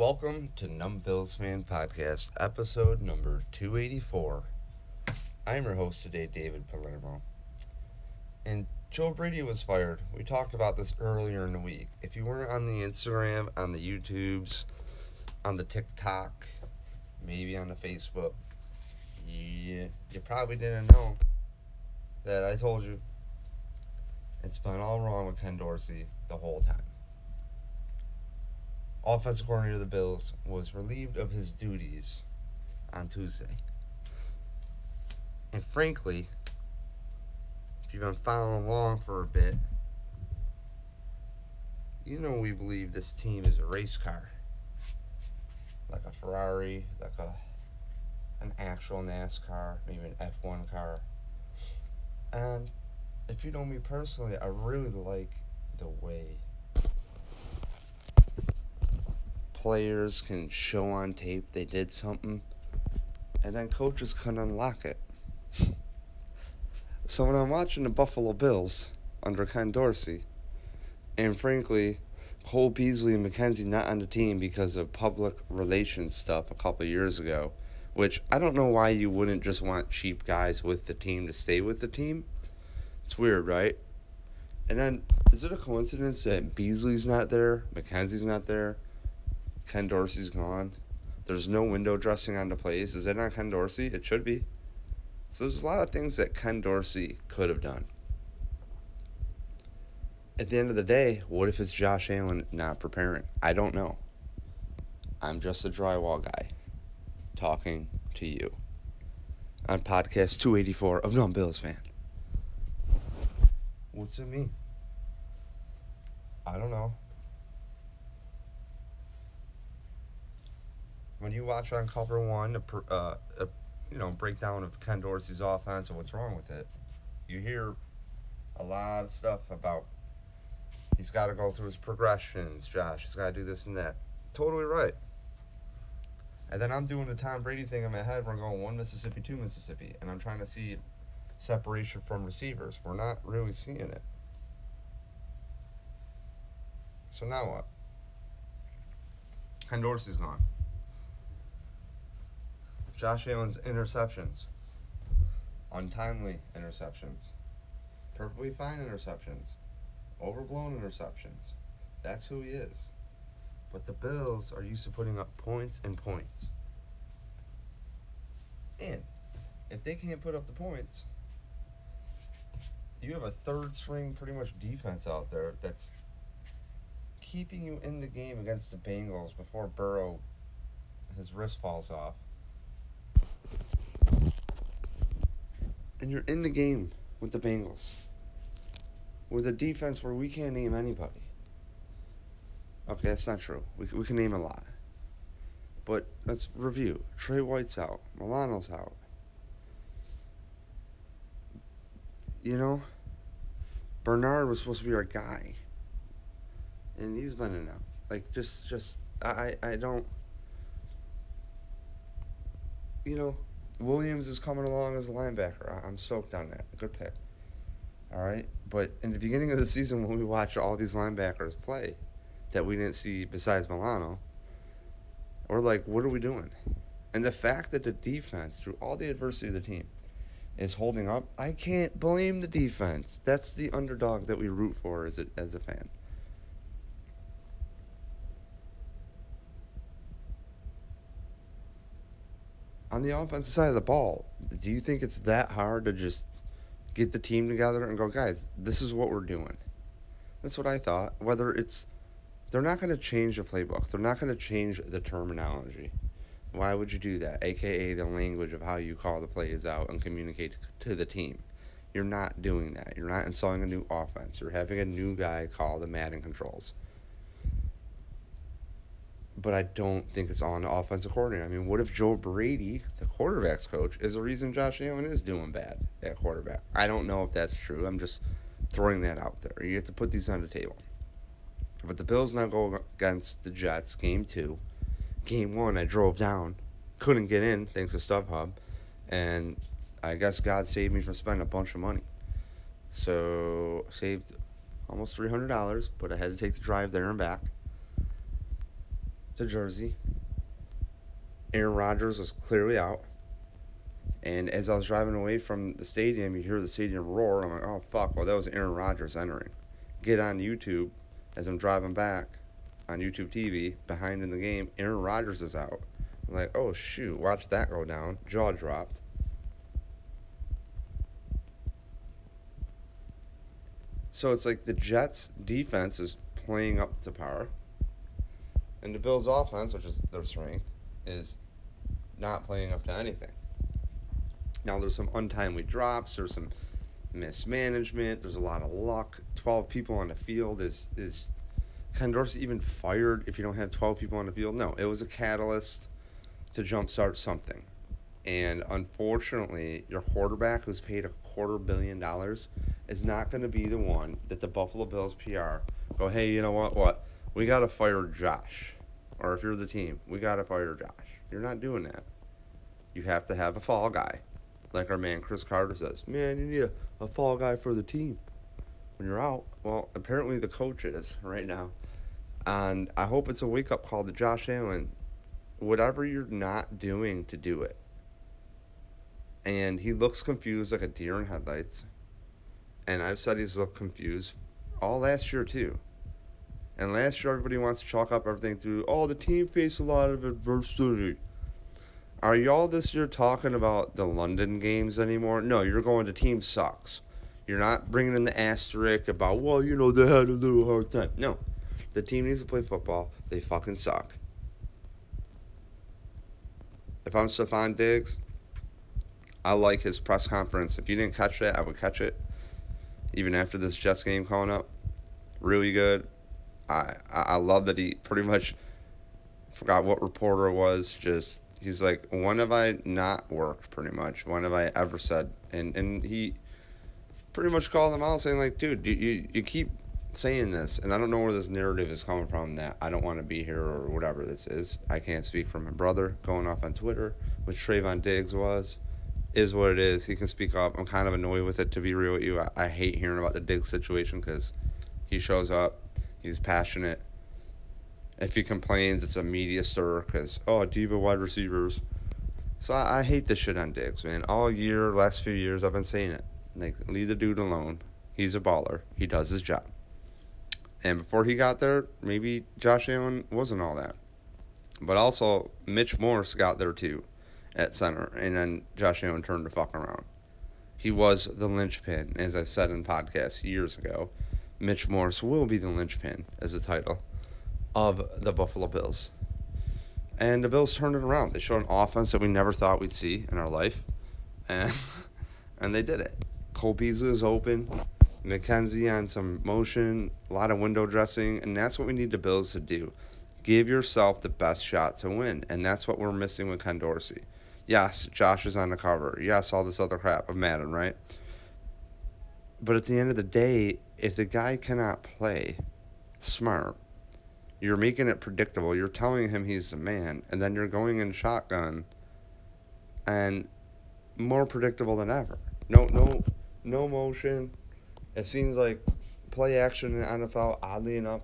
Welcome to Numb Bills Fan Podcast, episode number 284. I'm your host today, David Palermo. And Joe Brady was fired. We talked about this earlier in the week. If you weren't on the Instagram, on the YouTubes, on the TikTok, maybe on the Facebook, you, you probably didn't know that I told you it's been all wrong with Ken Dorsey the whole time. Offensive coordinator of the Bills was relieved of his duties on Tuesday. And frankly, if you've been following along for a bit, you know we believe this team is a race car. Like a Ferrari, like a an actual NASCAR, maybe an F1 car. And if you know me personally, I really like the way players can show on tape they did something and then coaches can unlock it. so when I'm watching the Buffalo Bills under Ken Dorsey, and frankly, Cole Beasley and McKenzie not on the team because of public relations stuff a couple years ago, which I don't know why you wouldn't just want cheap guys with the team to stay with the team. It's weird, right? And then, is it a coincidence that Beasley's not there, McKenzie's not there, Ken Dorsey's gone? There's no window dressing on the plays. Is it not Ken Dorsey? It should be. So there's a lot of things that Ken Dorsey could have done. At the end of the day, what if it's Josh Allen not preparing? I don't know. I'm just a drywall guy talking to you on podcast 284 of Numb Bills Fan. What's it mean? I don't know. When you watch on cover one, a, uh, a you know breakdown of Ken Dorsey's offense and what's wrong with it, you hear a lot of stuff about he's got to go through his progressions. Josh, he's got to do this and that. Totally right. And then I'm doing the Tom Brady thing in my head. We're going one Mississippi, two Mississippi, and I'm trying to see separation from receivers. We're not really seeing it. So now what? Ken Dorsey's gone. Josh Allen's interceptions, untimely interceptions, perfectly fine interceptions, overblown interceptions. That's who he is. But the Bills are used to putting up points and points. And if they can't put up the points, you have a third string pretty much defense out there that's keeping you in the game against the Bengals before Burrow his wrist falls off. And you're in the game with the Bengals. With a defense where we can't name anybody. Okay, that's not true. We, we can name a lot. But let's review. Tre White's out. Milano's out. You know, Bernard was supposed to be our guy, and he's been in out. Like just, just I, I don't. You know, Williams is coming along as a linebacker. I'm stoked on that. Good pick. All right, but in the beginning of the season, when we watched all these linebackers play, that we didn't see besides Milano, or like, what are we doing? And the fact that the defense, through all the adversity of the team, is holding up, I can't blame the defense. That's the underdog that we root for as a, as a fan. On the offensive side of the ball, do you think it's that hard to just get the team together and go, guys, this is what we're doing? That's what I thought. Whether it's, they're not going to change the playbook, they're not going to change the terminology. Why would you do that? AKA the language of how you call the plays out and communicate to the team. You're not doing that. You're not installing a new offense. You're having a new guy call the Madden controls. But I don't think it's on the offensive coordinator. I mean, what if Joe Brady, the quarterback's coach, is the reason Josh Allen is doing bad at quarterback? I don't know if that's true. I'm just throwing that out there. You have to put these on the table. But the Bills now go against the Jets, game two game one, I drove down, couldn't get in thanks to StubHub, and I guess God saved me from spending a bunch of money. So saved almost three hundred dollars, but I had to take the drive there and back. To Jersey. Aaron Rodgers was clearly out. And as I was driving away from the stadium, you hear the stadium roar. I'm like, oh, fuck. Well, that was Aaron Rodgers entering. Get on YouTube as I'm driving back on YouTube TV, behind in the game, Aaron Rodgers is out. I'm like, oh, shoot. Watch that go down. Jaw dropped. So it's like the Jets' defense is playing up to par. And the Bills' offense, which is their strength, is not playing up to anything. Now there's some untimely drops, there's some mismanagement, there's a lot of luck. Twelve people on the field is is Ken Dorsey even fired if you don't have twelve people on the field? No, it was a catalyst to jumpstart something. And unfortunately, your quarterback who's paid a quarter billion dollars is not going to be the one that the Buffalo Bills PR go, hey, you know what? What? We got to fire Josh. Or if you're the team, we got to fire Josh. You're not doing that. You have to have a fall guy like our man Cris Carter says, man, you need a, a fall guy for the team when you're out. Well, apparently the coach is right now. And I hope it's a wake up call to Josh Allen. Whatever you're not doing to do it. And he looks confused like a deer in headlights. And I've said he's looked confused all last year, too. And last year, everybody wants to chalk up everything through, oh, the team faced a lot of adversity. Are y'all this year talking about the London games anymore? No, you're going to team sucks. You're not bringing in the asterisk about, well, you know, they had a little hard time. No, the team needs to play football. They fucking suck. If I'm Stefon Diggs, I like his press conference. If you didn't catch that, I would catch it. Even after this Jets game coming up, really good. I I love that he pretty much forgot what reporter was. Just he's like, when have I not worked? Pretty much, when have I ever said? And and he pretty much called them out, saying like, dude, you you, you keep saying this, and I don't know where this narrative is coming from that I don't want to be here or whatever this is. I can't speak for my brother going off on Twitter, which Trevon Diggs was. Is what it is. He can speak up. I'm kind of annoyed with it, to be real with you. I, I hate hearing about the Diggs situation because he shows up, he's passionate, if he complains, it's a media stir because, oh, diva wide receivers. So I, I hate this shit on Diggs, man. All year, last few years, I've been saying it. Like, leave the dude alone. He's a baller. He does his job. And before he got there, maybe Josh Allen wasn't all that. But also, Mitch Morse got there too at center. And then Josh Allen turned the fuck around. He was the linchpin, as I said in podcasts years ago. Mitch Morse will be the linchpin as the title of the Buffalo Bills. And the Bills turned it around. They showed an offense that we never thought we'd see in our life. And and they did it. Cole Beasley is open. McKenzie on some motion, a lot of window dressing, and that's what we need the Bills to do. Give yourself the best shot to win, and that's what we're missing with Ken Dorsey. Yes, Josh is on the cover. Yes, all this other crap of Madden, right? But at the end of the day, if the guy cannot play smart, you're making it predictable. You're telling him he's a man, and then you're going in shotgun, and more predictable than ever. No, no, no motion. It seems like play action in NFL, oddly enough,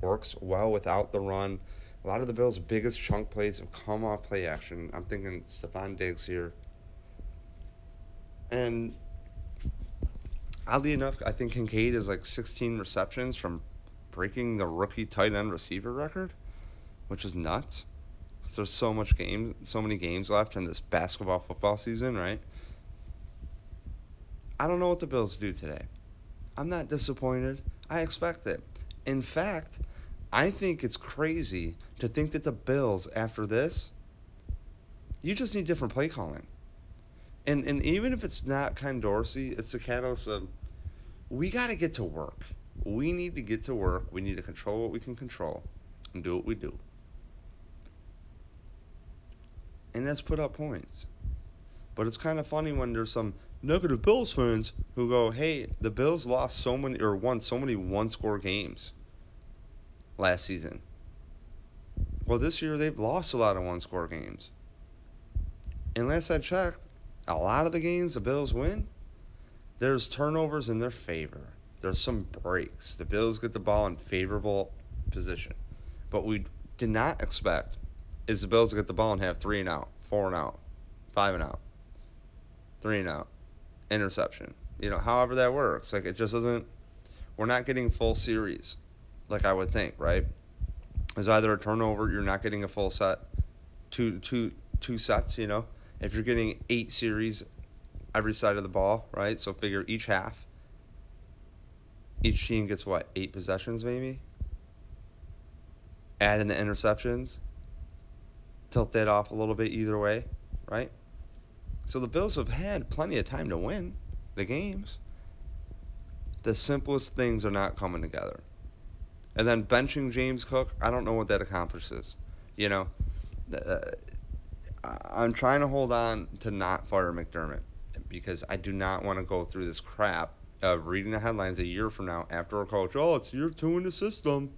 works well without the run. A lot of the Bills' biggest chunk plays have come off play action. I'm thinking Stefon Diggs here. And oddly enough, I think Kincaid is like 16 receptions from breaking the rookie tight end receiver record, which is nuts. There's so much game, so many games left in this basketball football season, right? I don't know what the Bills do today. I'm not disappointed. I expect it. In fact, I think it's crazy to think that the Bills after this, you just need different play calling. And and even if it's not Ken Dorsey, it's the catalyst of we got to get to work. We need to get to work. We need to control what we can control and do what we do. And let's put up points. But it's kind of funny when there's some negative Bills fans who go, hey, the Bills lost so many or won so many one score games last season. Well, this year they've lost a lot of one score games. And last I checked, a lot of the games the Bills win, there's turnovers in their favor there's some breaks. The Bills get the ball in favorable position, but we did not expect is the Bills to get the ball and have three and out, four and out, five and out, three and out, interception. You know, however that works. Like it just doesn't. We're not getting full series, like I would think, right? It's either a turnover, you're not getting a full set, two two two sets. You know, if you're getting eight series, every side of the ball, right? So figure each half. Each team gets what eight possessions, maybe. Add in the interceptions. Tilt that off a little bit either way, right? So the Bills have had plenty of time to win the games. The simplest things are not coming together. And then benching James Cook, I don't know what that accomplishes. You know, uh, I'm trying to hold on to not fire McDermott because I do not want to go through this crap of reading the headlines a year from now after a coach. Oh, it's year two in the system.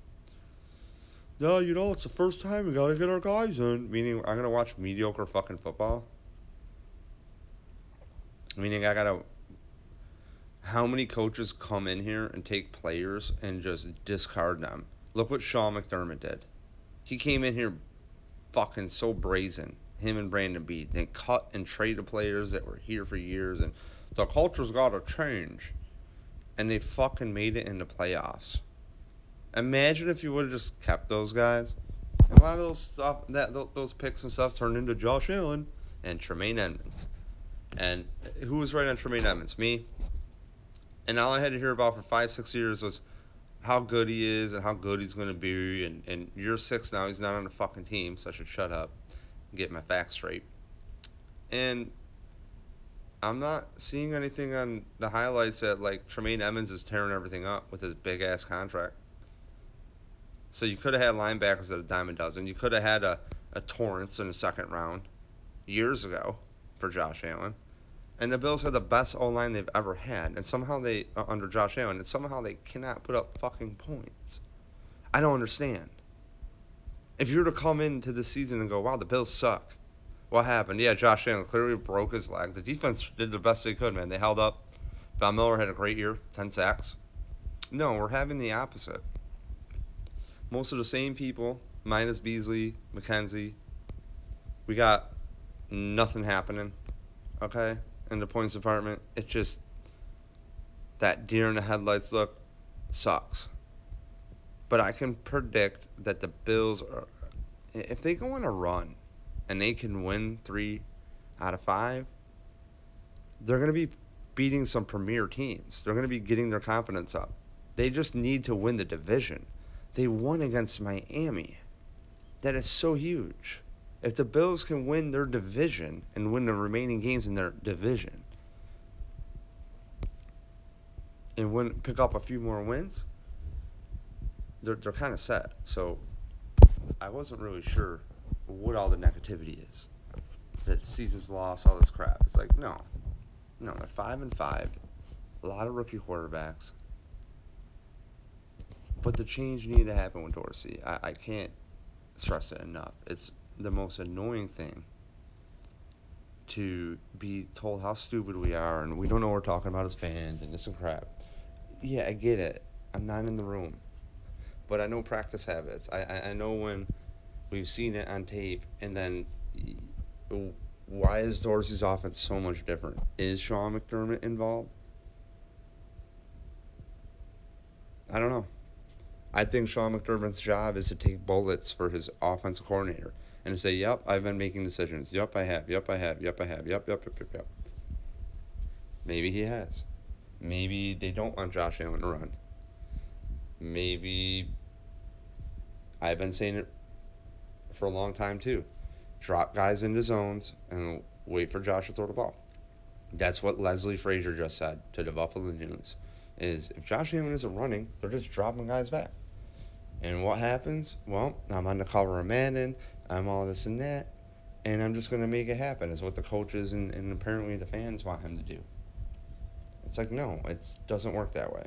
No, you know, it's the first time we got to get our guys in. Meaning, I'm going to watch mediocre fucking football. Meaning, I got to. How many coaches come in here and take players and just discard them? Look what Sean McDermott did. He came in here fucking so brazen him and Brandon Beane. Then cut and traded players that were here for years, and the culture's got to change. And they fucking made it in the playoffs. Imagine if you would have just kept those guys. A lot of those stuff, that those picks and stuff, turned into Josh Allen and Tremaine Edmunds. And uh, who was right on Tremaine Edmunds? Me. And all I had to hear about for five, six years was how good he is and how good he's going to be. And, and year six now, he's not on the fucking team, so I should shut up get my facts straight. And I'm not seeing anything on the highlights that like Tremaine Edmunds is tearing everything up with his big ass contract. So you could have had linebackers at a dime a dozen. You could have had a, a Torrence in the second round years ago for Josh Allen. And the Bills had the best O line they've ever had, and somehow they uh, under Josh Allen, and somehow they cannot put up fucking points. I don't understand. If you were to come into the season and go, wow, the Bills suck, what happened? Yeah, Josh Allen clearly broke his leg. The defense did the best they could, man. They held up. Von Miller had a great year, 10 sacks. No, we're having the opposite. Most of the same people, minus Beasley, McKenzie. We got nothing happening, okay, in the points department. It's just that deer in the headlights look sucks. But I can predict that the Bills are, if they go on a run and they can win three out of five, they're going to be beating some premier teams. They're going to be getting their confidence up. They just need to win the division. They won against Miami. That is so huge. If the Bills can win their division and win the remaining games in their division and win, pick up a few more wins, they're they're kind of set. So I wasn't really sure what all the negativity is. That season's lost, all this crap. It's like no, no, they're five and five. A lot of rookie quarterbacks. But the change needed to happen with Dorsey. I, I can't stress it enough. It's the most annoying thing to be told how stupid we are and we don't know what we're talking about as fans and this and crap. Yeah, I get it. I'm not in the room but I know practice habits. I, I, I know when we've seen it on tape, and then why is Dorsey's offense so much different? Is Sean McDermott involved? I don't know. I think Sean McDermott's job is to take bullets for his offensive coordinator and to say, "Yep, I've been making decisions. Yep, I have. Yep, I have. Yep, I have. Yep, yep, yep, yep, yep." Maybe he has. Maybe they don't want Josh Allen to run. Maybe I've been saying it for a long time too. Drop guys into zones and wait for Josh to throw the ball. That's what Leslie Frazier just said to the Buffalo News. Is if Josh Allen isn't running, they're just dropping guys back. And what happens? Well, I'm on the cover of Madden. I'm all this and that. And I'm just going to make it happen, is what the coaches and, and apparently the fans want him to do. It's like, no, it doesn't work that way.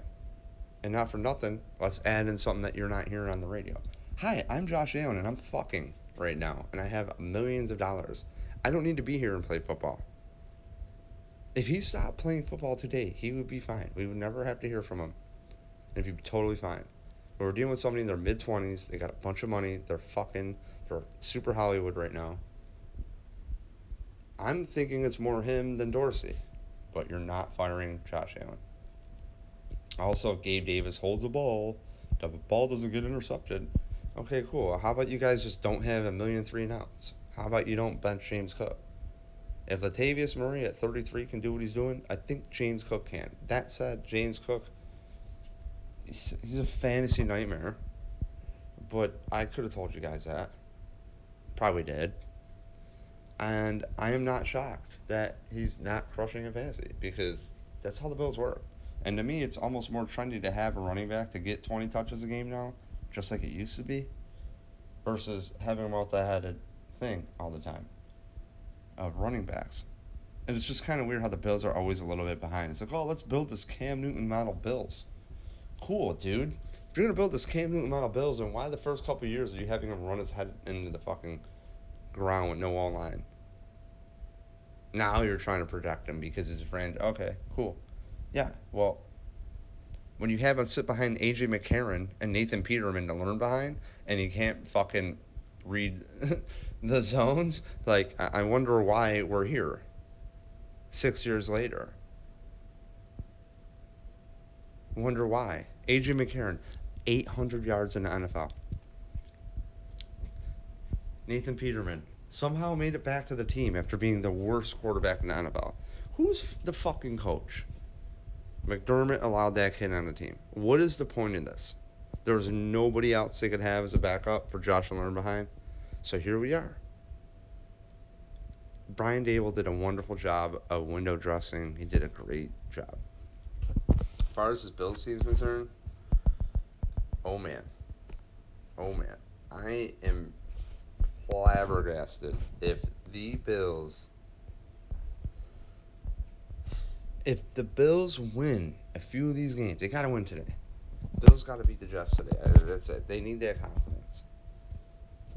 And not for nothing, let's add in something that you're not hearing on the radio. Hi, I'm Josh Allen and I'm fucking right now and I have millions of dollars. I don't need to be here and play football. If he stopped playing football today, he would be fine. We would never have to hear from him. And he'd be totally fine. But we're dealing with somebody in their mid 20s. They got a bunch of money. They're fucking, they're super Hollywood right now. I'm thinking it's more him than Dorsey. But you're not firing Josh Allen. Also, Gabe Davis holds the ball. The ball doesn't get intercepted. Okay, cool. How about you guys just don't have a million three and outs? How about you don't bench James Cook? If Latavius Murray at 33 can do what he's doing, I think James Cook can. That said, James Cook, he's, a fantasy nightmare. But I could have told you guys that. Probably did. And I am not shocked that he's not crushing in fantasy because that's how the Bills work. And to me, it's almost more trendy to have a running back to get 20 touches a game now, just like it used to be, versus having a multi-headed thing all the time of running backs. And it's just kind of weird how the Bills are always a little bit behind. It's like, oh, let's build this Cam Newton model Bills. Cool, dude. If you're gonna build this Cam Newton model Bills, then why the first couple years are you having him run his head into the fucking ground with no all line? Now you're trying to protect him because he's a friend. Okay, cool. Yeah, well, when you have him sit behind AJ McCarron and Nathan Peterman to learn behind, and he can't fucking read the zones. Like, I wonder why we're here six years later. Wonder why. AJ McCarron, 800 yards in the NFL. Nathan Peterman somehow made it back to the team after being the worst quarterback in the NFL. Who's the fucking coach? McDermott allowed that kid on the team. What is the point in this? There was nobody else they could have as a backup for Josh to learn behind. So here we are. Brian Daboll did a wonderful job of window dressing. He did a great job. As far as his Bills team is concerned, oh man. Oh man. I am flabbergasted if the Bills if the Bills win a few of these games, they gotta win today. Bills gotta beat the Jets today. Uh, that's it. They need that confidence.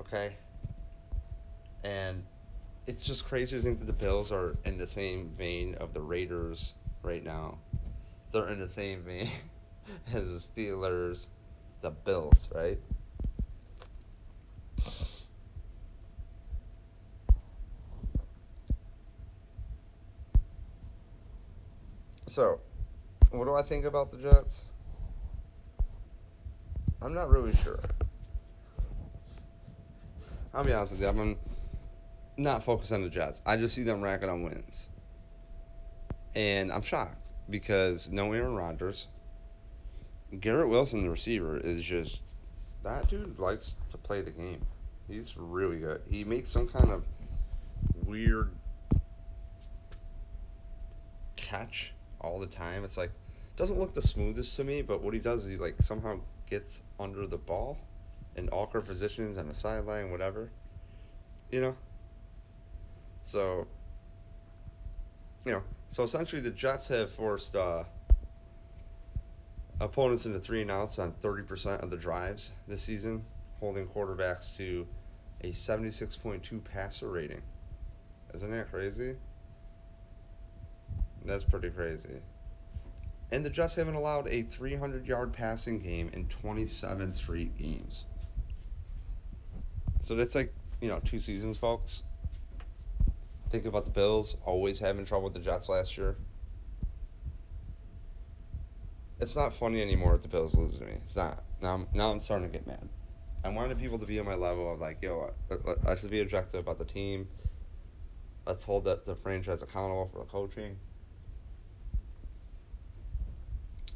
Okay? And it's just crazy to think that the Bills are in the same vein of the Raiders right now. They're in the same vein as the Steelers, the Bills, right? So, what do I think about the Jets? I'm not really sure. I'll be honest with you. I'm not focused on the Jets. I just see them racking on wins. And I'm shocked because no Aaron Rodgers. Garrett Wilson, the receiver, is just that dude likes to play the game. He's really good. He makes some kind of weird catch all the time. It's like doesn't look the smoothest to me, but what he does is he like somehow gets under the ball in awkward positions on the sideline, whatever. You know? So, you know, so essentially the Jets have forced uh, opponents into three and outs on 30% of the drives this season, holding quarterbacks to a 76.2 passer rating. Isn't that crazy? That's pretty crazy. And the Jets haven't allowed a 300 yard passing game in 27 straight games. So that's like, you know, two seasons, folks. Think about the Bills always having trouble with the Jets last year. It's not funny anymore if the Bills lose to me. It's not. Now I'm, now I'm starting to get mad. I wanted people to be on my level of like, yo, I, I should be objective about the team. Let's hold that the franchise accountable for the coaching.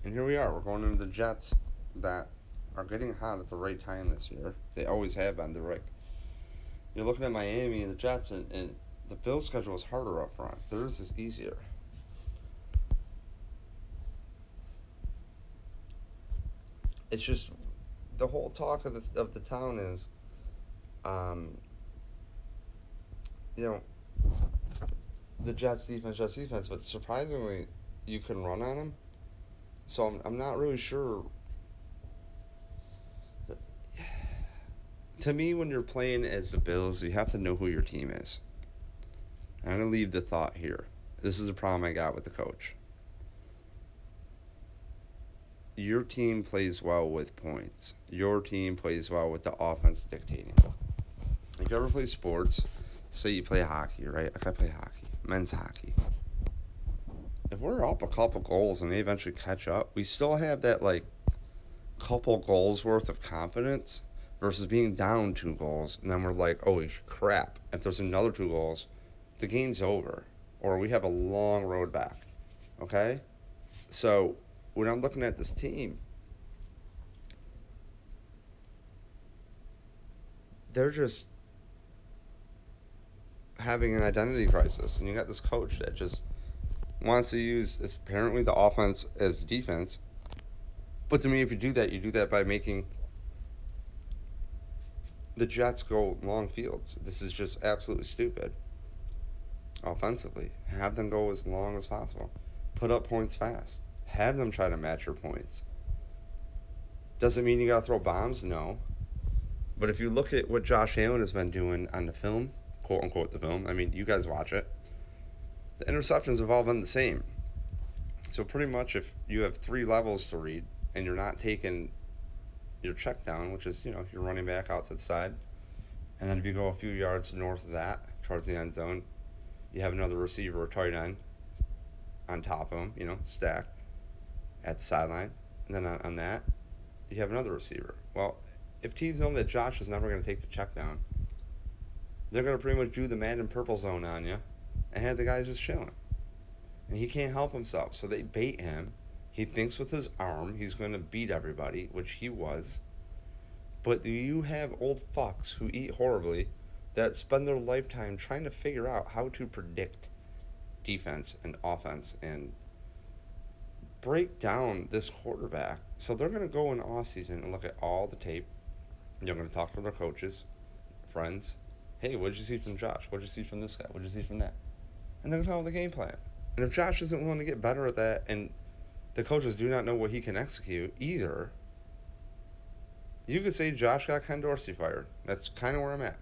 And here we are. We're going into the Jets that are getting hot at the right time this year. They always have been. The right. You're looking at Miami and the Jets, and, and the Bills' schedule is harder up front. Theirs is easier. It's just the whole talk of the of the town is, um, you know, the Jets defense, Jets defense, but surprisingly, you can run on them. So I'm I'm not really sure. To me, when you're playing as the Bills, you have to know who your team is. I'm going to leave the thought here. This is a problem I got with the coach. your team plays well with points. Your team plays well with the offense dictating. If you ever play sports, say you play hockey, right? Like I play hockey, men's hockey. If we're up a couple goals and they eventually catch up, we still have that like couple goals worth of confidence versus being down two goals and then we're like, oh crap! If there's another two goals, the game's over, or we have a long road back. Okay, so when I'm looking at this team, they're just having an identity crisis, and you got this coach that just wants to use apparently the offense as defense. But to me, if you do that, you do that by making the Jets go long fields. This is just absolutely stupid. Offensively, have them go as long as possible. Put up points fast. Have them try to match your points. Doesn't mean you got to throw bombs? No. But if you look at what Josh Allen has been doing on the film, quote unquote, the film, I mean, you guys watch it, the interceptions have all been the same. So pretty much if you have three levels to read and you're not taking your check down, which is, you know, you're running back out to the side, and then if you go a few yards north of that, towards the end zone, you have another receiver or tight end on top of him, you know, stacked at the sideline, and then on, on that, you have another receiver. Well, if teams know that Josh is never going to take the check down, they're going to pretty much do the man in purple zone on you and have the guys just chilling. And he can't help himself, so they bait him. He thinks with his arm he's going to beat everybody, which he was. But you have old fucks who eat horribly that spend their lifetime trying to figure out how to predict defense and offense and break down this quarterback. So they're going to go in off season and look at all the tape. They're going to talk to their coaches, friends. Hey, what did you see from Josh? What did you see from this guy? What did you see from that? And they're going to have the game plan. And if Josh isn't willing to get better at that and the coaches do not know what he can execute either, you could say Josh got Ken Dorsey fired. That's kind of where I'm at.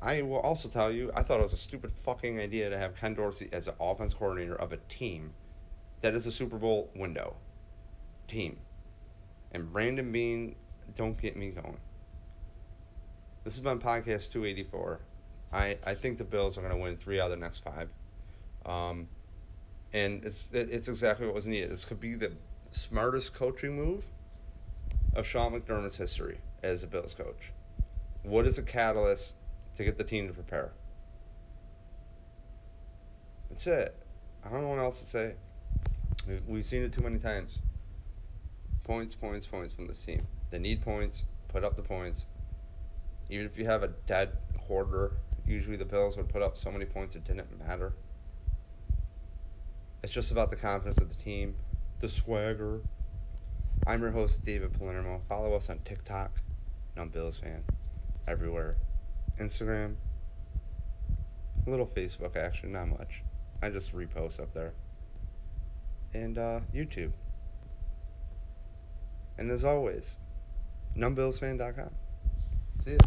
I will also tell you, I thought it was a stupid fucking idea to have Ken Dorsey as an offense coordinator of a team that is a Super Bowl window team. And Brandon Beane, don't get me going. This has been podcast 284. I, I think the Bills are going to win three out of the next five. Um, and it's it's exactly what was needed. This could be the smartest coaching move of Sean McDermott's history as a Bills coach. What is a catalyst to get the team to prepare? That's it. I don't know what else to say. We've seen it too many times. Points, points, points from this team. They need points. Put up the points. Even if you have a dead quarter, usually the Bills would put up so many points it didn't matter. It's just about the confidence of the team, the swagger. I'm your host, David Palermo. Follow us on TikTok and on Bills Fan everywhere. Instagram, a little Facebook, actually, not much. I just repost up there and uh, YouTube. And as always, numbillsfan.com. See ya.